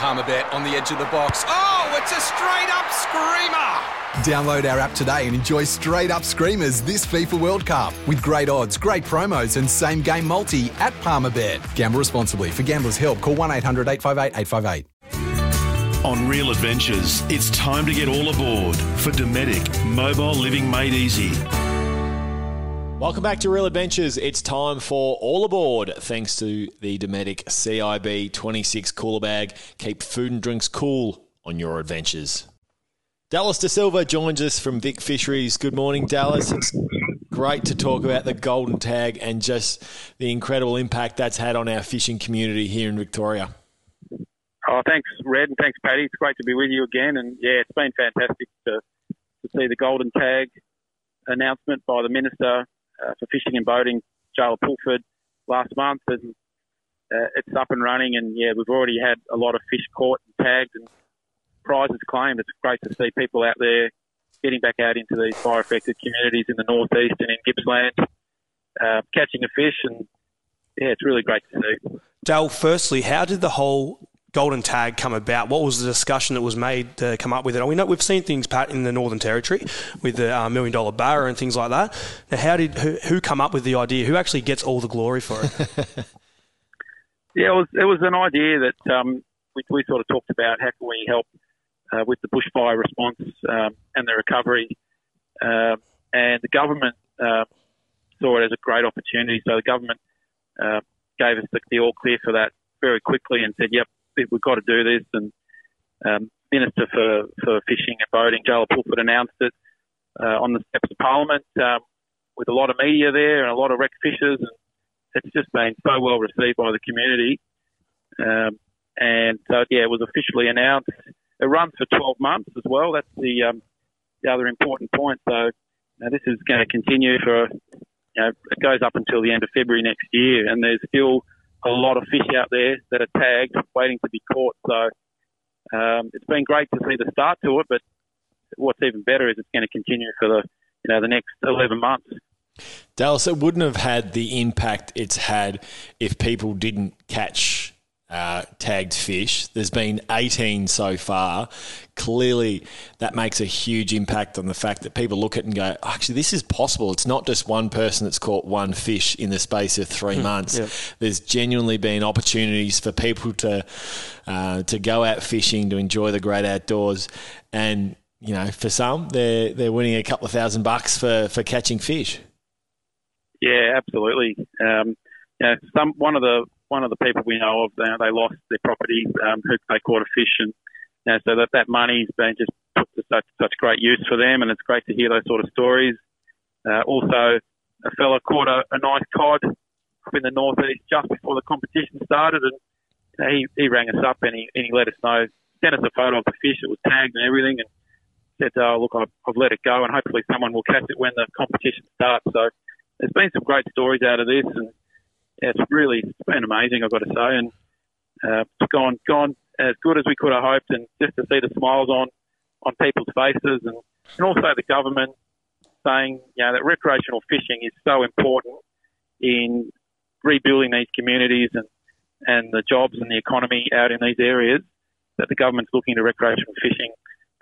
Palmerbet on the edge of the box. Oh, it's a straight up screamer! Download our app today and enjoy straight up screamers this FIFA World Cup with great odds, great promos, and same game multi at Palmerbet. Gamble responsibly. For gamblers' help, call 1 800 858 858. On Real Adventures, it's time to get all aboard for Dometic Mobile Living Made Easy. Welcome back to Real Adventures. It's time for All Aboard, thanks to the Dometic CIB 26 cooler bag. Keep food and drinks cool on your adventures. Dallas D'Silva joins us from Vic Fisheries. Good morning, Dallas. It's great to talk about the golden tag and just the incredible impact that's had on our fishing community here in Victoria. Oh, thanks, Red, and thanks, Paddy. It's great to be with you again. And yeah, it's been fantastic to, to see the golden tag announcement by the minister uh, for fishing and boating, Jaala Pulford, last month, and uh, it's up and running. And yeah, we've already had a lot of fish caught and tagged and prizes claimed. It's great to see people out there getting back out into these fire affected communities in the northeast and in Gippsland, uh, catching a fish, and yeah, it's really great to see. Dale, firstly, how did the whole golden tag come about? What was the discussion that was made to come up with it? We know we've seen things, Pat, in the Northern Territory with the uh, million dollar bar and things like that. Now, how did who, who come up with the idea? Who actually gets all the glory for it? yeah, it was it was an idea that um, we, we sort of talked about. How can we help uh, with the bushfire response um, and the recovery? Uh, and the government uh, saw it as a great opportunity. So the government uh, gave us the, the all clear for that very quickly and said, "Yep, we've got to do this. And um, Minister for, for Fishing and Boating, Jaala Pulford, announced it uh, on the steps of Parliament um, with a lot of media there and a lot of rec fishers. And it's just been so well received by the community. Um, and so, yeah, it was officially announced. It runs for 12 months as well. That's the, um, the other important point. So now this is going to continue for, you know, it goes up until the end of February next year. And there's still a lot of fish out there that are tagged, waiting to be caught. So um, it's been great to see the start to it, but what's even better is it's going to continue for the you know the next 11 months. Dallas, it wouldn't have had the impact it's had if people didn't catch uh, tagged fish. There's been 18 so far. Clearly, that makes a huge impact on the fact that people look at it and go, actually, this is possible. It's not just one person that's caught one fish in the space of three hmm, months. Yep. There's genuinely been opportunities for people to uh, to go out fishing, to enjoy the great outdoors, and you know, for some, they're they're winning a couple of thousand bucks for, for catching fish. Yeah, absolutely. Um, you know, some one of the one of the people we know of, uh, they lost their property, um, who they caught a fish, and you know, so that that money's been just put to such, such great use for them, and it's great to hear those sort of stories. Uh, also, a fella caught a, a nice cod up in the northeast just before the competition started, and you know, he he rang us up and he and he let us know, sent us a photo of the fish, it was tagged and everything, and said, "Oh, look, I've, I've let it go, and hopefully someone will catch it when the competition starts." So there's been some great stories out of this, and it's really it's been amazing, I've got to say, and uh, it's gone gone as good as we could have hoped, and just to see the smiles on on people's faces, and, and also the government saying you know that recreational fishing is so important in rebuilding these communities and and the jobs and the economy out in these areas that the government's looking to recreational fishing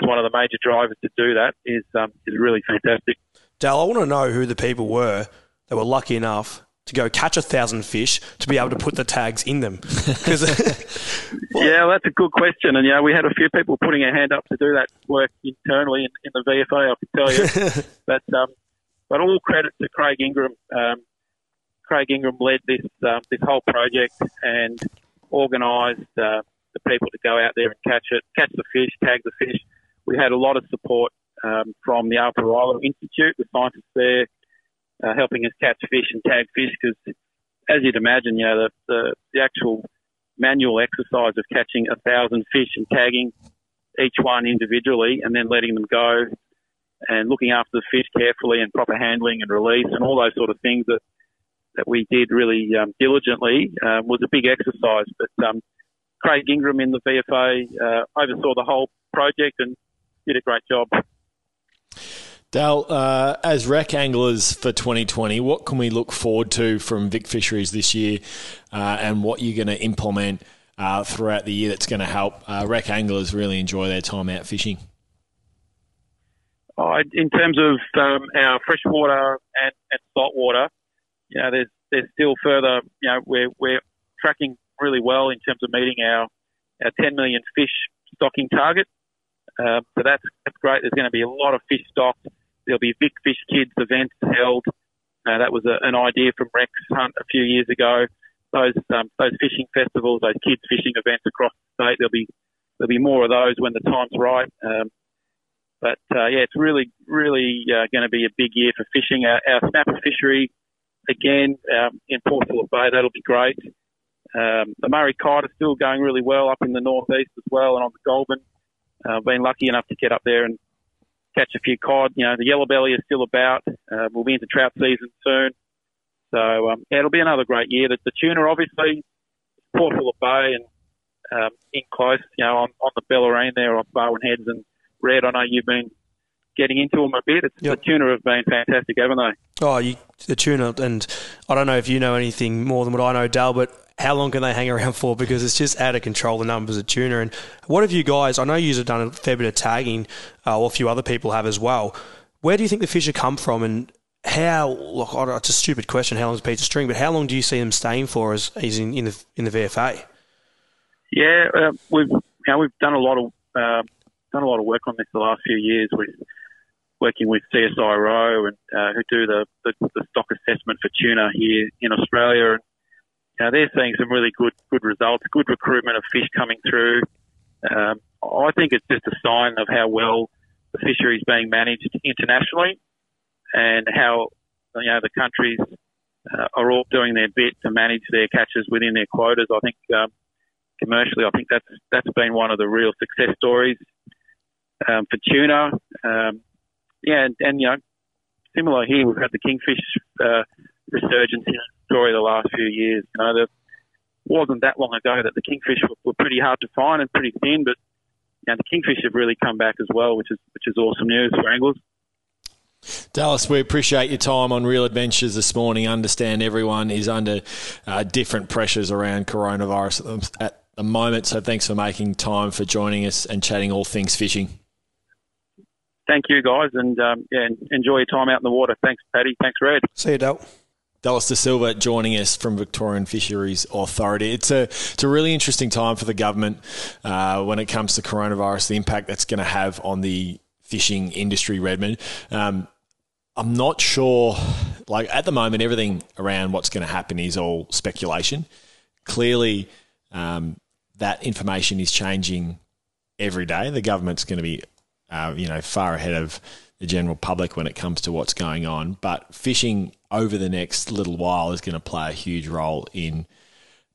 as one of the major drivers to do that is um, is really fantastic. Dal, I want to know who the people were that were lucky enough to go catch a thousand fish to be able to put the tags in them? yeah, that's a good question. And, yeah, we had a few people putting a hand up to do that work internally in, in the VFA, I can tell you. but, um, but all credit to Craig Ingram. Um, Craig Ingram led this, uh, this whole project and organised uh, the people to go out there and catch it, catch the fish, tag the fish. We had a lot of support um, from the Arthur Rylah Institute, the scientists there, uh, helping us catch fish and tag fish because, as you'd imagine, you know, the, the, the actual manual exercise of catching a thousand fish and tagging each one individually and then letting them go and looking after the fish carefully and proper handling and release and all those sort of things that that we did really um, diligently um, was a big exercise. But um, Craig Ingram in the VFA uh, oversaw the whole project and did a great job. Dale, uh, as rec anglers for 2020, what can we look forward to from Vic Fisheries this year uh, and what you're going to implement uh, throughout the year that's going to help uh, rec anglers really enjoy their time out fishing? Oh, in terms of um, our freshwater and, and saltwater, you know, there's there's still further. You know, we're we're tracking really well in terms of meeting our our 10 million fish stocking target. Um, so that's that's great. There's going to be a lot of fish stocked. There'll be Vic Fish Kids events held. Uh, that was a, an idea from Rex Hunt a few years ago. Those um, those fishing festivals, those kids fishing events across the state. There'll be there'll be more of those when the time's right. Um, but uh, yeah, it's really, really uh, going to be a big year for fishing. Our, our snapper fishery, again, um, in Port Phillip Bay, that'll be great. Um, the Murray Kite is still going really well up in the northeast as well, and on the Goulburn. Uh, been lucky enough to get up there and catch a few cod. You know, the yellow belly is still about. Uh, we'll be into trout season soon. So um, yeah, it'll be another great year. The, the tuna, obviously, Port Phillip Bay and um, in close, you know, on, on the Bellarine there off Barwon Heads and Red. I know you've been getting into them a bit. It's, yep. The tuna have been fantastic, haven't they? Oh, you, the tuna, and I don't know if you know anything more than what I know, Dal, but how long can they hang around for? Because it's just out of control, the numbers of tuna. And what have you guys, I know you have done a fair bit of tagging, uh, or a few other people have as well. Where do you think the fish have come from and how, look, it's a stupid question, how long is a piece of string, but how long do you see them staying for as, as in, in, the, in the VFA? Yeah, uh, we've, you know, we've done a lot of uh, done a lot of work on this the last few years with working with CSIRO and uh, who do the, the, the, stock assessment for tuna here in Australia. And know, they're seeing some really good good results, good recruitment of fish coming through. Um, I think it's just a sign of how well the fishery is being managed internationally and how you know the countries uh, are all doing their bit to manage their catches within their quotas. I think um, commercially, I think that's that's been one of the real success stories um, for tuna. Um, yeah, and, and, you know, similar here, we've had the kingfish uh, resurgence in last few years. You know, it wasn't that long ago that the kingfish were, were pretty hard to find and pretty thin, but you know, the kingfish have really come back as well, which is which is awesome news for anglers. Dallas, we appreciate your time on Real Adventures this morning. Understand everyone is under uh, different pressures around coronavirus at the moment, so thanks for making time for joining us and chatting all things fishing thank you guys, and um, yeah, enjoy your time out in the water. Thanks, Paddy. Thanks, Red. See you, Dal. Dallas D'Silva joining us from Victorian Fisheries Authority. It's a it's a really interesting time for the government uh, when it comes to coronavirus, the impact that's going to have on the fishing industry, Redmond. Um, I'm not sure. Like at the moment, everything around what's going to happen is all speculation. Clearly, um, that information is changing every day. The government's going to be uh, you know, far ahead of the general public when it comes to what's going on. But fishing over the next little while is going to play a huge role in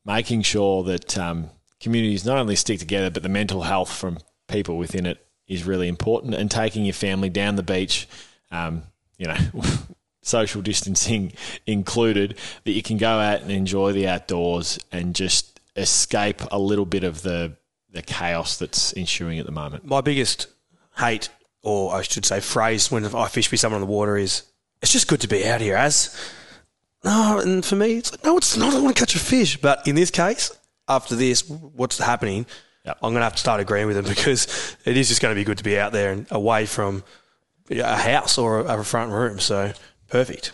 making sure that um, communities not only stick together, but the mental health from people within it is really important. And taking your family down the beach, um, you know, social distancing included, that you can go out and enjoy the outdoors and just escape a little bit of the the chaos that's ensuing at the moment. My biggest hate, or I should say, phrase when I fish with someone on the water is, "It's just good to be out here." As no, and for me, it's like, no, it's not. I want to catch a fish. But in this case, after this, what's happening? Yep. I'm going to have to start agreeing with them because it is just going to be good to be out there and away from a house or a front room. So perfect.